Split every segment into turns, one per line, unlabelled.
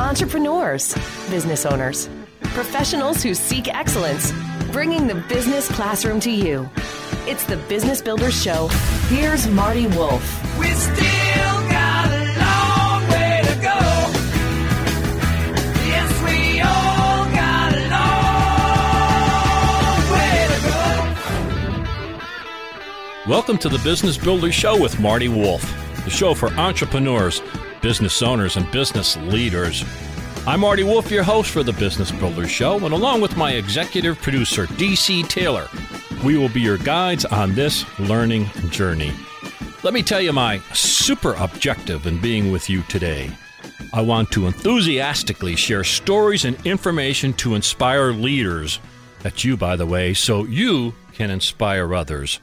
entrepreneurs, business owners, professionals who seek excellence, bringing the business classroom to you. It's the Business Builders Show. Here's Marty Wolff.
We still got a long way to go. Yes, we all got a long way to go.
Welcome to the Business Builder Show with Marty Wolff, the show for entrepreneurs, business owners, and business leaders. I'm Marty Wolff, your host for the Business Builder Show, and along with my executive producer, DC Taylor, we will be your guides on this learning journey. Let me tell you my super objective in being with you today. I want to enthusiastically share stories and information to inspire leaders. That's you, by the way, so you can inspire others.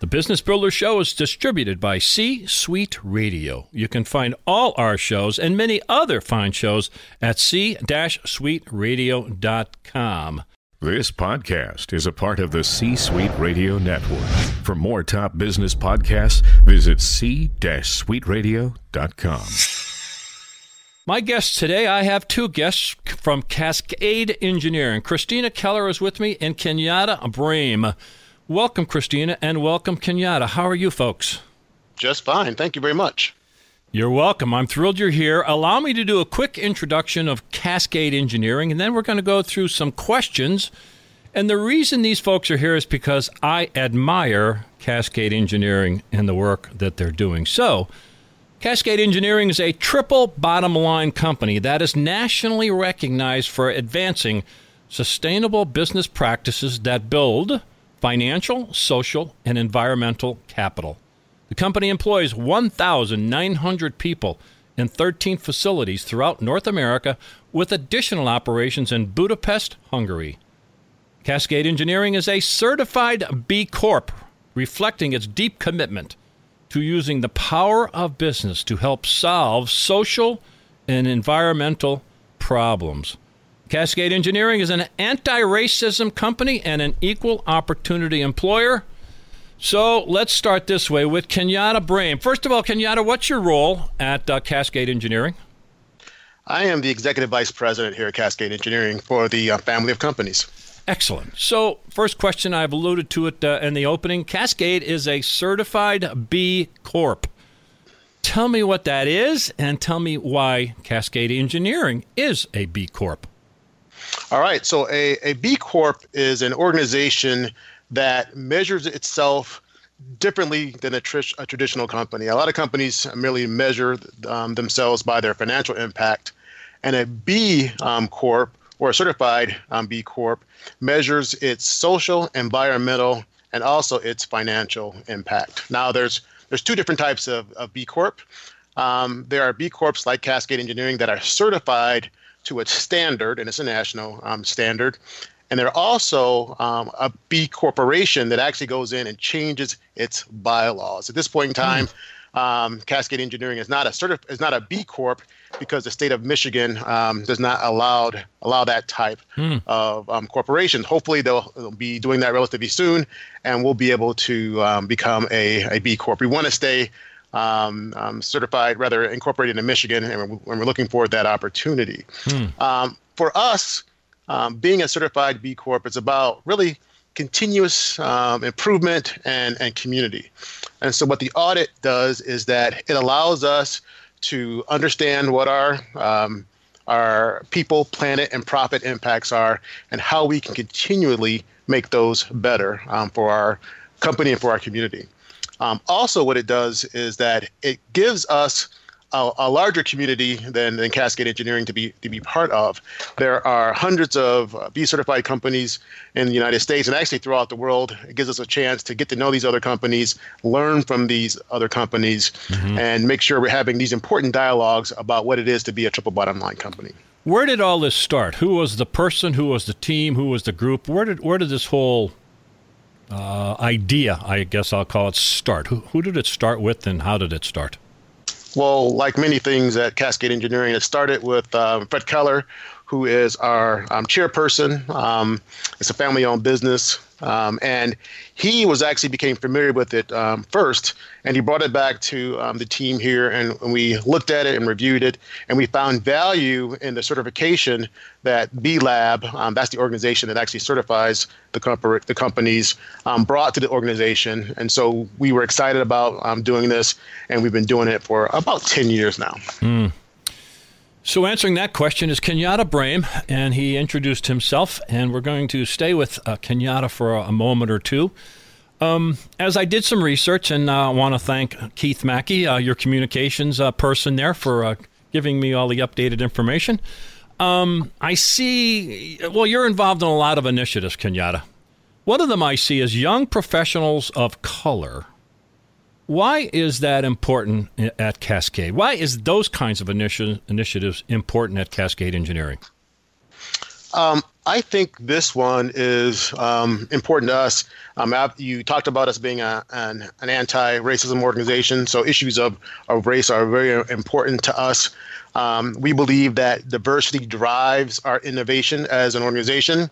The Business Builder Show is distributed by C Suite Radio. You can find all our shows and many other fine shows at c-suiteradio.com.
This podcast is a part of the C Suite Radio Network. For more top business podcasts, visit c-suiteradio.com.
My guests today, I have two guests from Cascade Engineering. Christina Keller is with me and Kenyatta Brame. Welcome, Christina, and welcome, Kenyatta. How are you folks?
Just fine. Thank you very much.
You're welcome. I'm thrilled you're here. Allow me to do a quick introduction of Cascade Engineering, and then we're going to go through some questions. And the reason these folks are here is because I admire Cascade Engineering and the work that they're doing. So, Cascade Engineering is a triple bottom line company that is nationally recognized for advancing sustainable business practices that build financial, social, and environmental capital. The company employs 1,900 people in 13 facilities throughout North America with additional operations in Budapest, Hungary. Cascade Engineering is a certified B Corp, reflecting its deep commitment to using the power of business to help solve social and environmental problems. Cascade Engineering is an anti racism company and an equal opportunity employer. So let's start this way with Kenyatta Brame. First of all, Kenyatta, what's your role at uh, Cascade Engineering?
I am the executive vice president here at Cascade Engineering for the uh, family of companies.
Excellent. So, first question, I've alluded to it uh, in the opening. Cascade is a certified B Corp. Tell me what that is and tell me why Cascade Engineering is a B Corp.
All right. So, a, a B Corp is an organization that measures itself differently than a, tr- a, traditional company. A lot of companies merely measure um, themselves by their financial impact, and a B um, Corp or a certified um, B Corp measures its social, environmental, and also its financial impact. Now, there's there's two different types of, of B Corp. Um, there are B Corps like Cascade Engineering that are certified to a standard, and it's a national um, standard. And they're also um, a B corporation that actually goes in and changes its bylaws. At this point in time, mm. um, Cascade Engineering is not a certif- is not a B Corp because the state of Michigan um, does not allow allow that type mm. of um, corporation. Hopefully, they'll, they'll, be doing that relatively soon, and we'll be able to um, become a, a B Corp. We want to stay um, um, certified, rather incorporated in Michigan, and we're, we're looking for that opportunity. Mm. Um, for us, um, being a certified B Corp is about really continuous um, improvement and, and community. And so, what the audit does is that it allows us to understand what our um, our people, planet, and profit impacts are, and how we can continually make those better um, for our company and for our community. Um, also, what it does is that it gives us a, a, larger community than, than Cascade Engineering to be to be part of. There are hundreds of uh, B certified companies in the United States and actually throughout the world. It gives us a chance to get to know these other companies, learn from these other companies, mm-hmm. and make sure we're having these important dialogues about what it is to be a triple bottom line company.
Where did all this start? Who was the person? Who was the team? Who was the group? Where did where did this whole uh, idea, I guess I'll call it, start? Who, who did it start with, and how did it start?
Well, like many things at Cascade Engineering, it started with um, Fred Keller, who is our um, chairperson. Um, it's a family owned business. Um, and he was actually became familiar with it um, first, and he brought it back to um, the team here, and, and, we looked at it and reviewed it, and we found value in the certification that B Lab, um, that's the organization that actually certifies the, comp- the companies, um, brought to the organization, and so we were excited about um, doing this, and we've been doing it for about ten years now.
Mm. So, answering that question is Kenyatta Brame, and he introduced himself, and we're going to stay with uh, Kenyatta for a, a, moment or two. Um, as I did some research, and uh, I want to thank Keith Mackey, uh, your communications uh, person there, for uh, giving me all the updated information. Um, I see, well, you're involved in a lot of initiatives, Kenyatta. One of them I see is young professionals of color why is that important at Cascade? Why is those kinds of initi- initiatives important at Cascade Engineering?
Um, I think this one is um, important to us. Um, you talked about us being a, an, an anti-racism organization, so issues of, of race are very important to us. Um, we believe that diversity drives our innovation as an organization.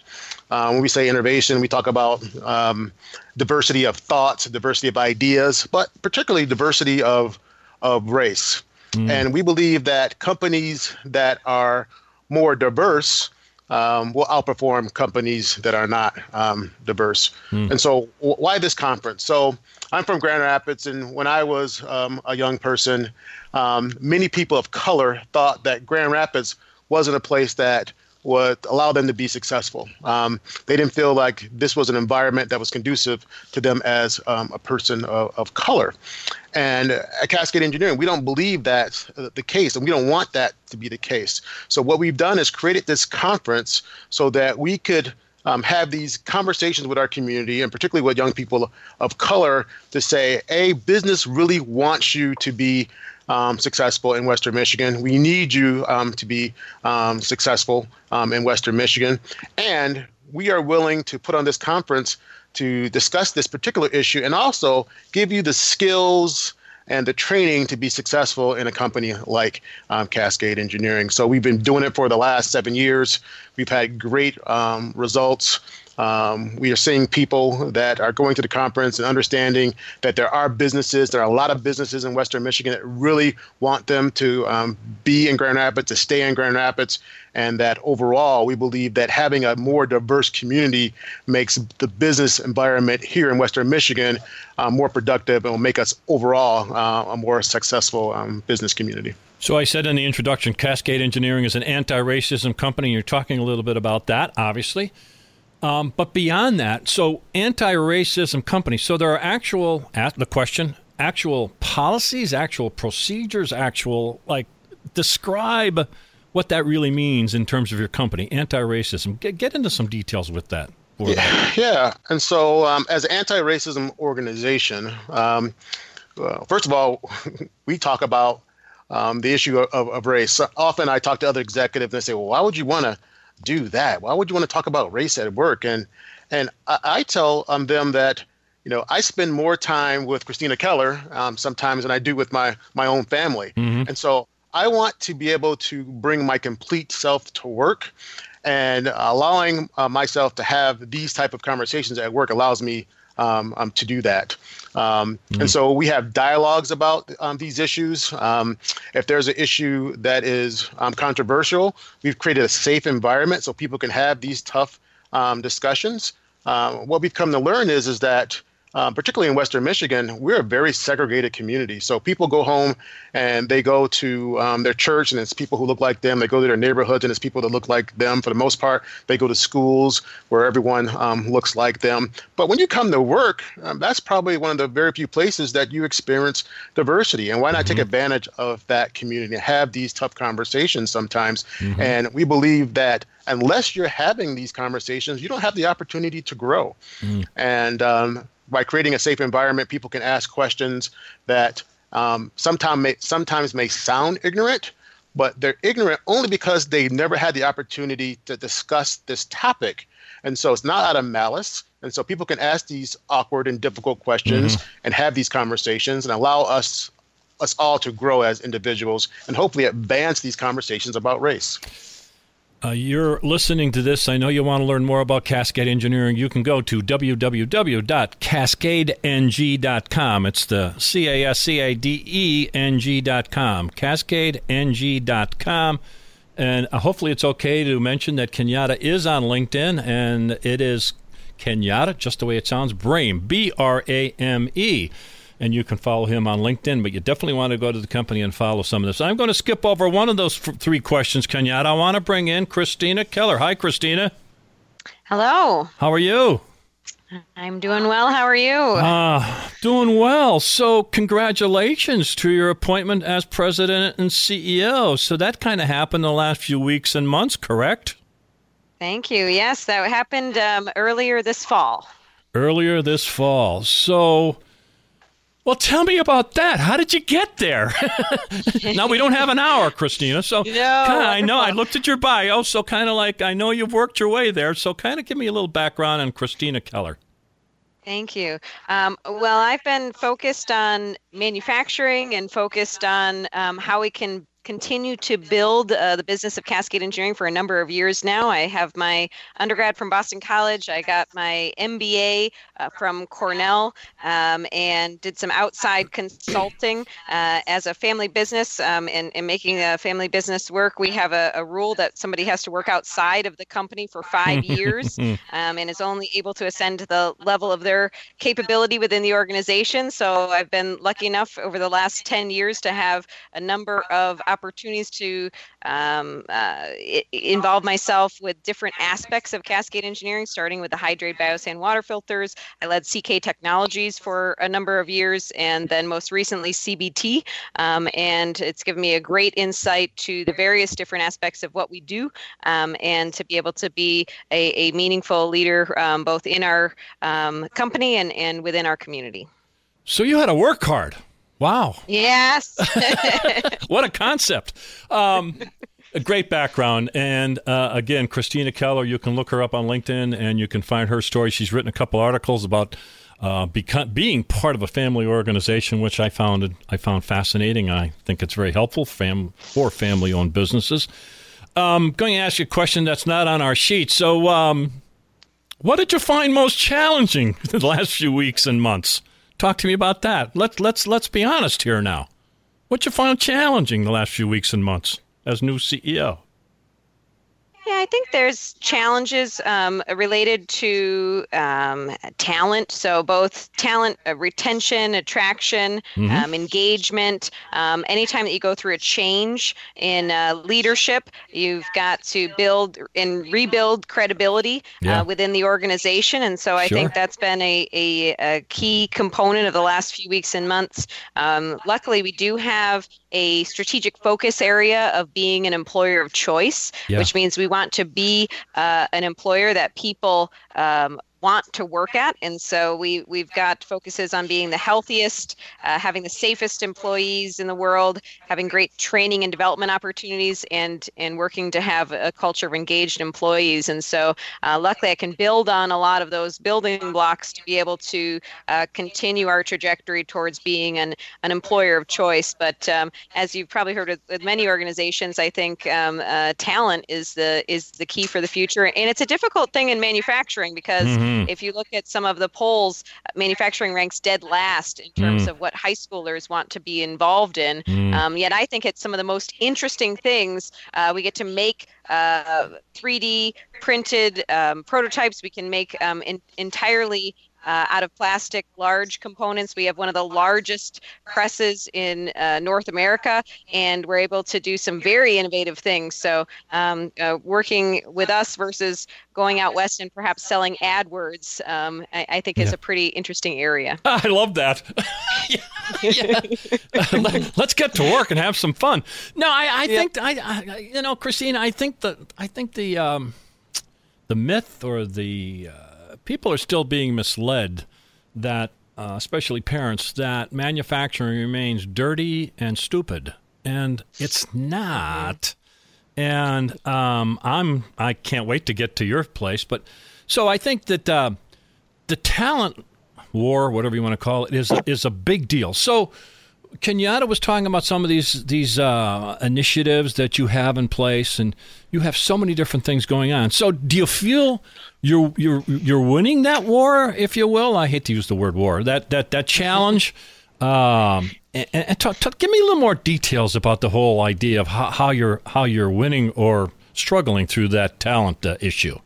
Uh, when we say innovation, we talk about um, diversity of thoughts, diversity of ideas, but particularly diversity of of race. Mm. And we believe that companies that are more diverse um, will outperform companies that are not um, diverse. Mm. And so, w- why this conference? So, I'm from Grand Rapids, and when I was um, a young person, um, many people of color thought that Grand Rapids wasn't a place that would allow them to be successful. Um, they didn't feel like this was an environment that was conducive to them as um, a person of, of, color. And at Cascade Engineering, we don't believe that's the case, and we don't want that to be the case. So what we've done is created this conference so that we could um, have these conversations with our community and particularly with young people of color to say, a business really wants you to be um, successful in Western Michigan. We need you um, to be um, successful um, in Western Michigan. And we are willing to put on this conference to discuss this particular issue and also give you the skills and the training to be successful in a company like um, Cascade Engineering. So we've been doing it for the last seven years. We've had great um, results. Um, we are seeing people that are going to the conference and understanding that there are businesses, there are a lot of businesses in Western Michigan that really want them to um, be in Grand Rapids, to stay in Grand Rapids, and that overall we believe that having a more diverse community makes the business environment here in Western Michigan uh, more productive and will make us overall uh, a more successful um, business community.
So I said in the introduction, Cascade Engineering is an anti-racism company. You're talking a little bit about that, obviously. Um, but beyond that, so anti-racism companies. So there are actual, the question, actual policies, actual procedures, actual like describe what that really means in terms of your company, anti-racism. Get, get into some details with that.
Yeah, yeah, and so um, as an anti-racism organization, um, well, first of all, we talk about um, the issue of, of, race. Often, I talk to other executives and they say, "Well, why would you want to do that? Why would you want to talk about race at work? And and I, I tell um, them that you know I spend more time with Christina Keller um, sometimes than I do with my my own family, mm-hmm. and so I want to be able to bring my complete self to work, and allowing uh, myself to have these type of conversations at work allows me um, um, to do that. Um, mm-hmm. And so we have dialogues about um, these issues. Um, if there's an issue that is um, controversial, we've created a safe environment so people can have these tough discussions. Uh, what we've come to learn is is that um, particularly in Western Michigan, we're a very segregated community. So people go home and they go to um, their church, and it's people who look like them. They go to their neighborhoods, and it's people that look like them for the most part. They go to schools where everyone um, looks like them. But when you come to work, um, that's probably one of the very few places that you experience diversity. And why not mm-hmm. take advantage of that community and have these tough conversations sometimes? Mm-hmm. And we believe that unless you're having these conversations, you don't have the opportunity to grow. Mm. And um, by creating a safe environment, people can ask questions that um, sometimes may, sometimes may sound ignorant, but they're ignorant only because they never had the opportunity to discuss this topic. And so it's not out of malice. And so people can ask these awkward and difficult questions mm-hmm. and have these conversations and allow us us all to grow as individuals and hopefully advance these conversations about race.
Uh, you're listening to this, I know you want to learn more about Cascade Engineering. You can go to www.cascadeng.com. It's the C A S C A D E N G.com. Cascadeng.com. And uh, hopefully, it's okay to mention that Kenyatta is on LinkedIn, and it is Kenyatta, just the way it sounds, Brame, B R A M E and you can follow him on LinkedIn. But you definitely want to go to the company and follow some of this. I'm going to skip over one of those f- three questions, Kenyatta. I want to bring in Christina Keller. Hi, Christina.
Hello.
How are you?
I'm doing well. How are you?
Uh, doing well. So, congratulations to your appointment as president and CEO. So, that kind of happened the last few weeks and months, correct?
Thank you. Yes, that happened um, earlier this fall.
Earlier this fall. So, well, tell me about that. How did you get there? now we don't have an hour, Christina. So
No,
kinda, I know I looked at your bio, so kind of like I know you've worked your way there. So kind of give me a little background on Christina Keller.
Thank you. Um, well, I've been focused on manufacturing and focused on um, how we can continue to build uh, the business of Cascade Engineering for a number of years now. I have my undergrad from Boston College. I got my MBA uh, from Cornell um, and did some outside consulting uh, as a family business um, and, and making a family business work. We have a, a rule that somebody has to work outside of the company for five years um, and is only able to ascend to the level of their capability within the organization. So I've been lucky enough over the last 10 years to have a number of opportunities to um, uh, involve myself with different aspects of Cascade Engineering, starting with the HydrAid Biosand water filters. I led CK Technologies for a number of years, and then most recently CBT. Um, and it's given me a great insight to the various different aspects of what we do, um, and to be able to be a, a meaningful leader um, both in our um, company and, and within our community.
So you had to work hard. Wow,
Yes.
what a concept! Um, a great background, and uh, again, Christina Keller. You can look her up on LinkedIn, and you can find her story. She's written a couple articles about uh, being part of a family organization, which I found I found fascinating. I think it's very helpful fam- for family-owned businesses. Um, going to ask you a question that's not on our sheet. So, um, what did you find most challenging the last few weeks and months? Talk to me about that. Let's let's let's be honest here now. What you found challenging the last few weeks and months as new CEO?
Yeah, I think there's challenges um, related to um, talent. So both talent uh, retention, attraction, um, engagement. Um, anytime that you go through a change in uh, leadership, you've got to build and rebuild credibility
Yeah.
uh, within the organization. And so I
Sure.
think that's been a, a, a key component of the last few weeks and months. Um, luckily, we do have a strategic focus area of being an employer of choice,
Yeah.
which means we want to be uh, an employer that people um, want to work at. And so we, we've got focuses on being the healthiest, uh, having the safest employees in the world, having great training and development opportunities, and, and working to have a culture of engaged employees. And so uh, luckily, I can build on a lot of those building blocks to be able to uh, continue our trajectory towards being an, an employer of choice. But um, as you've probably heard with, many organizations, I think um, uh, talent is the is the key for the future, and it's a difficult thing in manufacturing because if you look at some of the polls, manufacturing ranks dead last in terms of what high schoolers want to be involved in. Um, yet I think it's some of the most interesting things. Uh, we get to make uh, 3D printed um, prototypes. We can make um, in, entirely uh, out of plastic large components. We have one of the largest presses in uh, North America, and we're able to do some very innovative things. So, um, uh, working with us versus going out west and perhaps selling AdWords, um, I, I think is
Yeah.
a pretty interesting area.
I love that. Yeah. Let- Let's get to work and have some fun. No, I, I think I, I, you know, Christina, I think the, I think the, um, the myth or the uh, people are still being misled that, uh, especially parents, that manufacturing remains dirty and stupid, and it's not. And um, I'm, I can't wait to get to your place, but so I think that. Uh, the talent war, whatever you want to call it, is is a big deal. So, Kenyatta was talking about some of these these uh, initiatives that you have in place, and you have so many different things going on. So, do you feel you're you're you're winning that war, if you will? I hate to use the word war. That that that challenge. Um, and, and talk, talk, give me a little more details about the whole idea of how, how you're how you're winning or struggling through that talent uh, issue.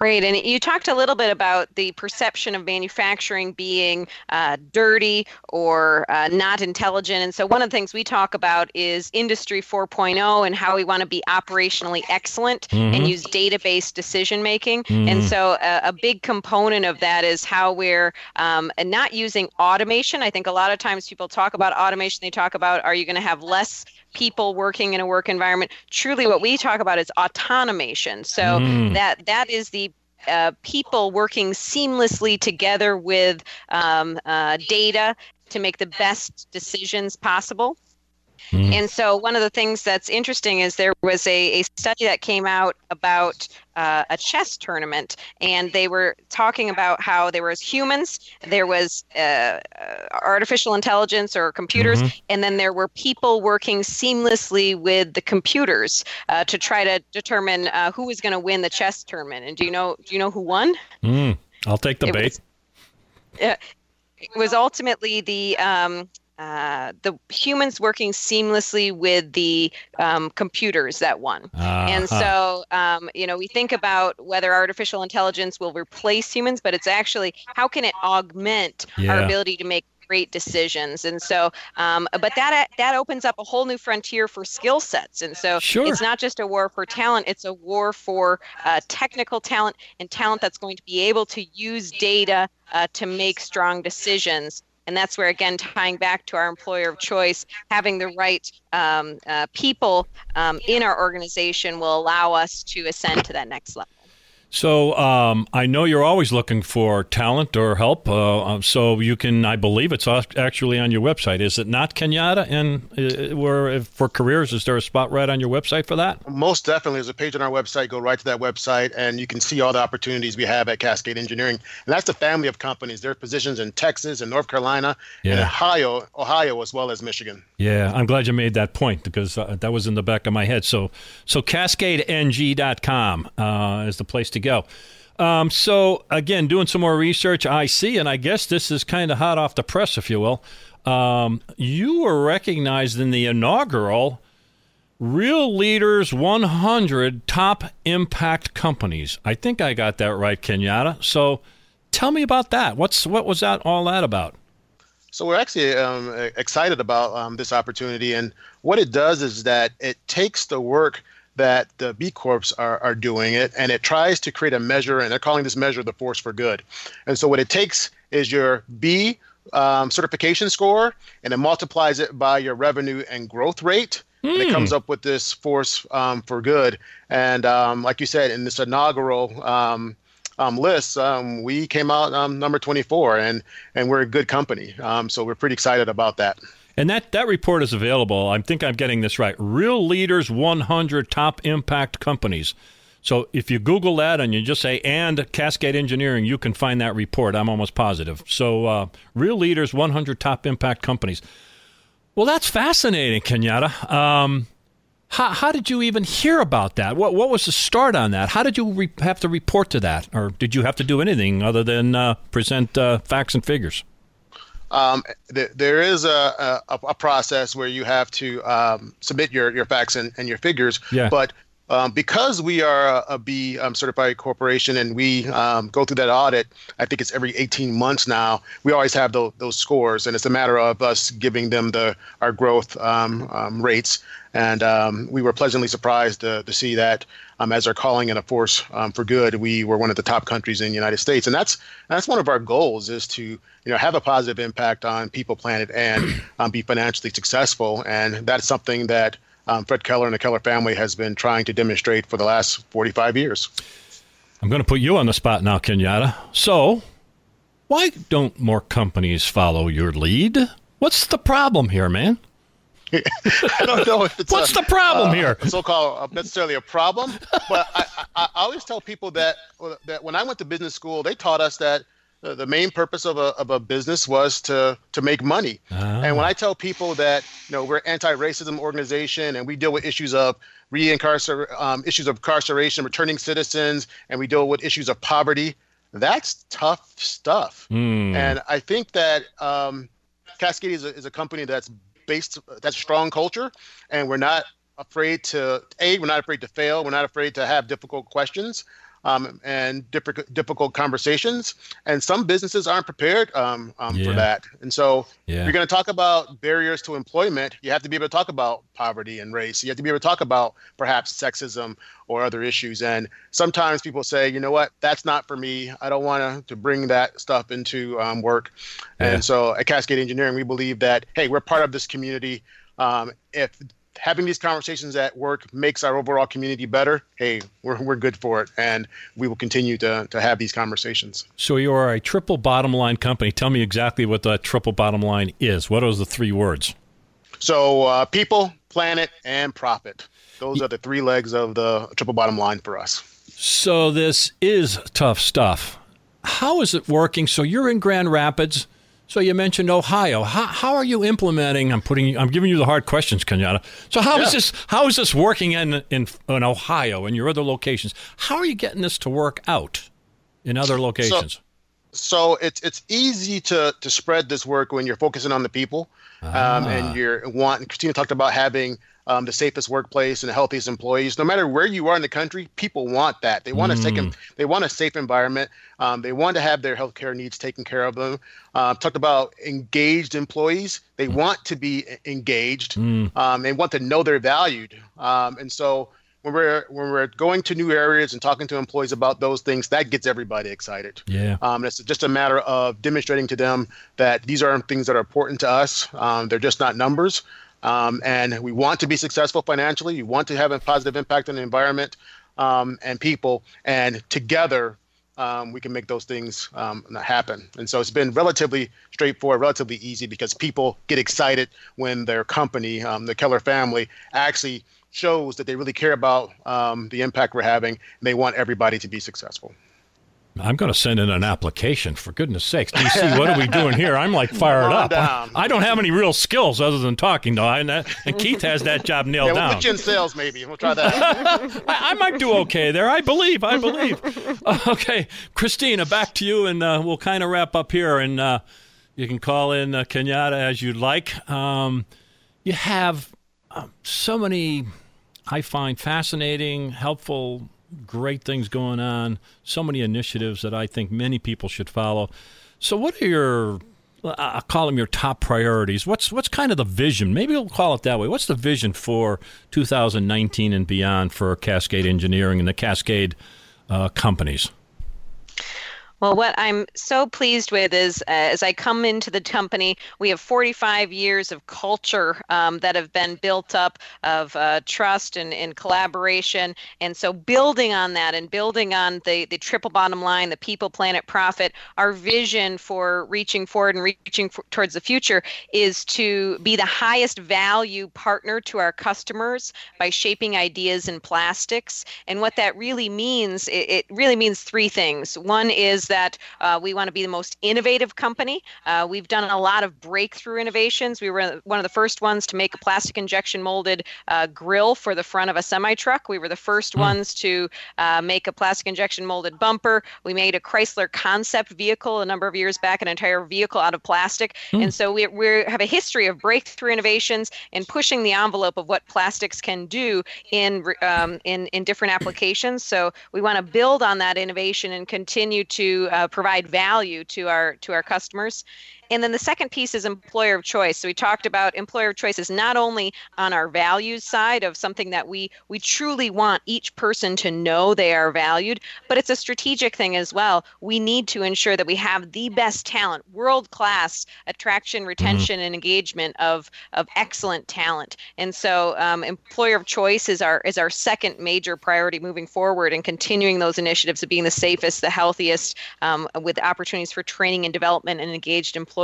Great. And you talked a little bit about the perception of manufacturing being uh, dirty or uh, not intelligent. And so, one of the things we talk about is Industry 4.0 and how we want to be operationally excellent mm-hmm. and use data based decision making. Mm-hmm. And so, uh, a big component of that is how we're um, not using automation. I think a lot of times people talk about automation, they talk about are you going to have less people working in a work environment. Truly, what we talk about is automation. So mm. that that is the uh, people working seamlessly together with um, uh, data to make the best decisions possible. Mm. And so, one of the things that's interesting is there was a, a study that came out about uh, a chess tournament, and they were talking about how there was humans, there was uh, uh, artificial intelligence or computers, mm-hmm. and then there were people working seamlessly with the computers uh, to try to determine uh, who was going to win the chess tournament. And do you know? Do you know who won?
Mm, I'll take the it bait. Was,
it was ultimately the um, uh, the humans working seamlessly with the um, computers that won. Uh-huh. And so, um, you know, we think about whether artificial intelligence will replace humans, but it's actually how can it augment yeah. our ability to make great decisions and so um, but that that opens up a whole new frontier for skill sets and so
sure.
it's not just a war for talent it's a war for uh, technical talent and talent that's going to be able to use data uh, to make strong decisions and that's where, again, tying back to our employer of choice, having the right um, uh, people um, in our organization will allow us to ascend to that next level.
So um, I know you're always looking for talent or help. Uh, um, so you can, I believe it's actually on your website. Is it not Kenyatta? And uh, where for careers, is there a spot right on your website for that?
Most definitely, there's a page on our website. Go right to that website, and you can see all the opportunities we have at Cascade Engineering. And that's a family of companies. There are positions in Texas and North Carolina, yeah. and Ohio, Ohio as well as Michigan.
Yeah, I'm glad you made that point because uh, that was in the back of my head. So, so CascadeNG.com uh, is the place to go. Um, so again, doing some more research, I see, and I guess this is kind of hot off the press, if you will. Um, you were recognized in the inaugural Real Leaders 100 Top Impact Companies. I think I got that right, Kenyatta. So tell me about that. What's what was that all that about?
So we're actually um, excited about um, this opportunity, and what it does is that it takes the work that the B Corps are, are doing it, and it tries to create a measure, and they're calling this measure the force for good. And so what it takes is your B um, certification score, and it multiplies it by your revenue and growth rate. Mm. And it comes hmm. up with this force um, for good. And um, like you said, in this inaugural um, um, list, um, we came out um, number 24, and and we're a good company. Um, so we're pretty excited about that.
And that, that report is available. I think I'm getting this right. Real Leaders 100 Top Impact Companies. So if you Google that and you just say and Cascade Engineering, you can find that report. I'm almost positive. So uh, Real Leaders 100 Top Impact Companies. Well, that's fascinating, Kenyatta. Um, how, how did you even hear about that? What, what was the start on that? How did you re- have to report to that? Or did you have to do anything other than uh, present uh, facts and figures?
Um, th- there is a, a, a, process where you have to um, submit your, your facts and, and your figures.
Yeah.
But um, because we are a, a B um, certified corporation and we um, go through that audit, I think it's every 18 months now. We always have those, those scores, and it's a matter of us giving them the our growth um, um, rates. And um, we were pleasantly surprised to, to see that as our calling and a force for good, we were one of the top countries in the United States, and that's that's one of our goals is to you know have a positive impact on people, planet, and be financially successful. And that's something that um, Fred Keller and the Keller family has been trying to demonstrate for the last 45 years.
I'm going to put you on the spot now, Kenyatta. So, why don't more companies follow your lead? What's the problem here, man?
I don't know if it's
what's a, the problem
uh,
here.
So-called uh, necessarily a problem, but I, I, I, always tell people that that when I went to business school, they taught us that uh, the main purpose of a, of a business was to to make money. And when I tell people that you know we're an anti-racism organization and we deal with issues of reincarcer um, issues of incarceration, returning citizens, and we deal with issues of poverty, that's tough stuff. And I think that um, Cascade is a, is a company that's based that's a strong culture, and we're not afraid to a we're not afraid to fail. We're not afraid to have difficult questions. Um, and difficult, difficult conversations, and some businesses aren't prepared um, um,
Yeah.
for that. And so,
Yeah.
you're going to talk about barriers to employment, you have to be able to talk about poverty and race. You have to be able to talk about perhaps sexism or other issues. And sometimes people say, you know what, that's not for me. I don't want to, bring that stuff into um, work.
Yeah.
And so at Cascade Engineering, we believe that, hey, we're part of this community. Um, if having these conversations at work makes our overall community better, hey, we're, we're good for it. And we will continue to, to have these conversations.
So you are a triple bottom line company. Tell me exactly what that triple bottom line is. What are the three words?
So uh, people, planet, and profit. Those are the three legs of the triple bottom line for us.
So this is tough stuff. How is it working? So you're in Grand Rapids. So you mentioned Ohio. How, how are you implementing? I'm putting. I'm giving you the hard questions, Kenyatta. So how is
Yeah.
this? How is this working in, in in Ohio and your other locations? How are you getting this to work out in other locations?
so it's it's easy to to spread this work when you're focusing on the people um, and you're want christina talked about having um, the safest workplace and the healthiest employees. No matter where you are in the country people want that. They want a second they want a safe environment. Um, they want to have their healthcare needs taken care of them. Uh, talked about engaged employees. They want to be engaged um, they want to know they're valued. Um, and so when we're when we're going to new areas and talking to employees about those things, that gets everybody excited.
Yeah.
Um, it's just a matter of demonstrating to them that these are things that are important to us. Um, they're just not numbers. Um, and we want to be successful financially. We want to have a positive impact on the environment um, and people. And together, um, we can make those things um, happen. And so it's been relatively straightforward, relatively easy because people get excited when their company, um, the Keller family, actually shows that they really care about um, the impact we're having and they want everybody to be successful.
I'm going to send in an application. For goodness sakes, DC, what are we doing here? I'm like fired up.
down.
I don't have any real skills other than talking, though. And, that, and Keith has that job nailed
Yeah, we'll
down.
put you in sales maybe. We'll try that.
I, I might do okay there. I believe. I believe. Okay, Christina, back to you, and uh, we'll kind of wrap up here. And uh, you can call in uh, Kenyatta as you'd like. Um, you have so many, I find fascinating, helpful, great things going on. So many initiatives that I think many people should follow. So, what are your I'll call them your top priorities. What's what's kind of the vision? Maybe we'll call it that way. What's the vision for 2019 and beyond for Cascade Engineering and the Cascade uh, companies?
Well, what I'm so pleased with is uh, as I come into the company, we have 45 years of culture um, that have been built up of uh, trust and, and collaboration. And so, building on that and building on the, the triple bottom line, the people, planet, profit, our vision for reaching forward and reaching for, towards the future is to be the highest value partner to our customers by shaping ideas in plastics. And what that really means, it, it really means three things. One is that uh, we want to be the most innovative company. Uh, we've done a lot of breakthrough innovations. We were one of the first ones to make a plastic injection molded uh, grill for the front of a semi truck. We were the first ones to uh, make a plastic injection molded bumper. We made a Chrysler concept vehicle a number of years back, an entire vehicle out of plastic. And so we, we have a history of breakthrough innovations and pushing the envelope of what plastics can do in um, in in different applications. So we want to build on that innovation and continue to uh, provide value to our to our customers. And then the second piece is employer of choice. So we talked about employer of choice is not only on our values side of something that we we truly want each person to know they are valued, but it's a strategic thing as well. We need to ensure that we have the best talent, world class attraction, retention, and engagement of of excellent talent. And so um, employer of choice is our is our second major priority moving forward and continuing those initiatives of being the safest, the healthiest, um, with opportunities for training and development and engaged employees.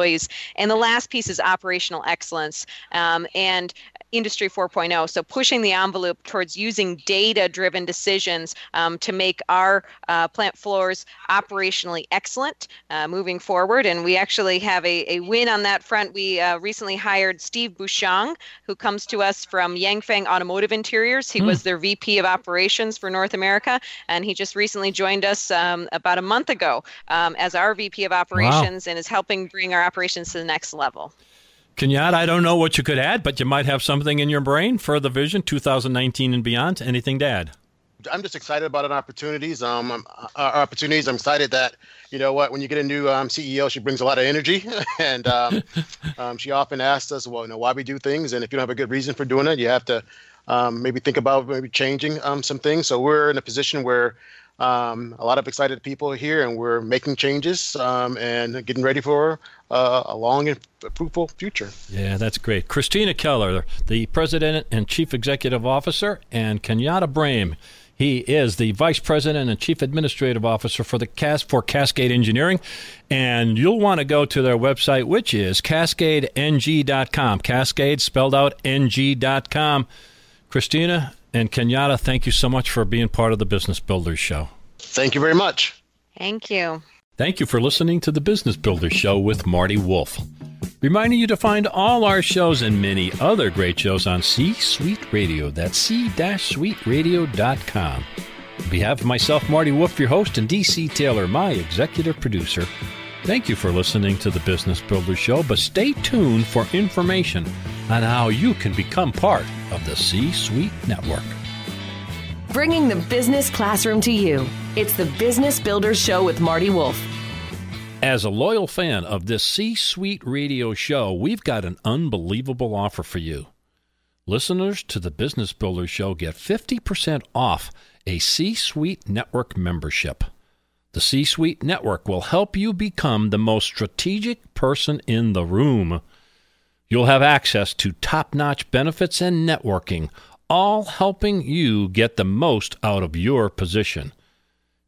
And the last piece is operational excellence. Um, and Industry 4.0. So pushing the envelope towards using data-driven decisions um, to make our uh, plant floors operationally excellent uh, moving forward. And we actually have a, a win on that front. We uh, recently hired Steve Bouchang, who comes to us from Yanfeng Automotive Interiors. He mm. was their VP of Operations for North America, and he just recently joined us um, about a month ago um, as our VP of Operations wow. and is helping bring our operations to the next level.
Kenyatta, I don't know what you could add, but you might have something in your brain for the vision 2019 and beyond. Anything to add?
I'm just excited about opportunities. Um, uh, our opportunities. I'm excited that you know what when you get a new um, CEO, she brings a lot of energy, and um, um, she often asks us, well, you know, why we do things, and if you don't have a good reason for doing it, you have to um, maybe think about maybe changing um, some things. So we're in a position where um, a lot of excited people here, and we're making changes um, and getting ready for uh, a long and fruitful future.
Yeah, that's great. Christina Keller, the President and Chief Executive Officer, and Kenyatta Brame. He is the Vice President and Chief Administrative Officer for the Cas- for Cascade Engineering, and you'll want to go to their website, which is cascadeng.com. Cascade spelled out ng.com. Christina, and Kenyatta, thank you so much for being part of the Business Builders Show.
Thank you very much.
Thank you.
Thank you for listening to the Business Builders Show with Marty Wolff. Reminding you to find all our shows and many other great shows on C Suite Radio. That's c-suiteradio.com. On behalf of myself, Marty Wolff, your host, and DC Taylor, my executive producer, thank you for listening to the Business Builders Show, but stay tuned for information on how you can become part of the C Suite Network.
Bringing the business classroom to you. It's the Business Builders Show with Marty Wolff.
As a loyal fan of this C Suite radio show, we've got an unbelievable offer for you. Listeners to the Business Builders Show get 50% off a C Suite Network membership. The C Suite Network will help you become the most strategic person in the room. You'll have access to top notch benefits and networking, all helping you get the most out of your position.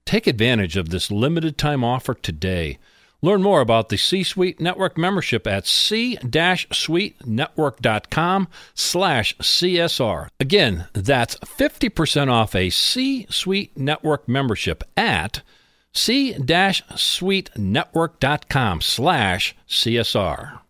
Take advantage of this limited time offer today. Learn more about the C-Suite Network membership at c-suitenetwork.com slash CSR. Again, that's 50% off a C-Suite Network membership at c-suitenetwork.com slash CSR.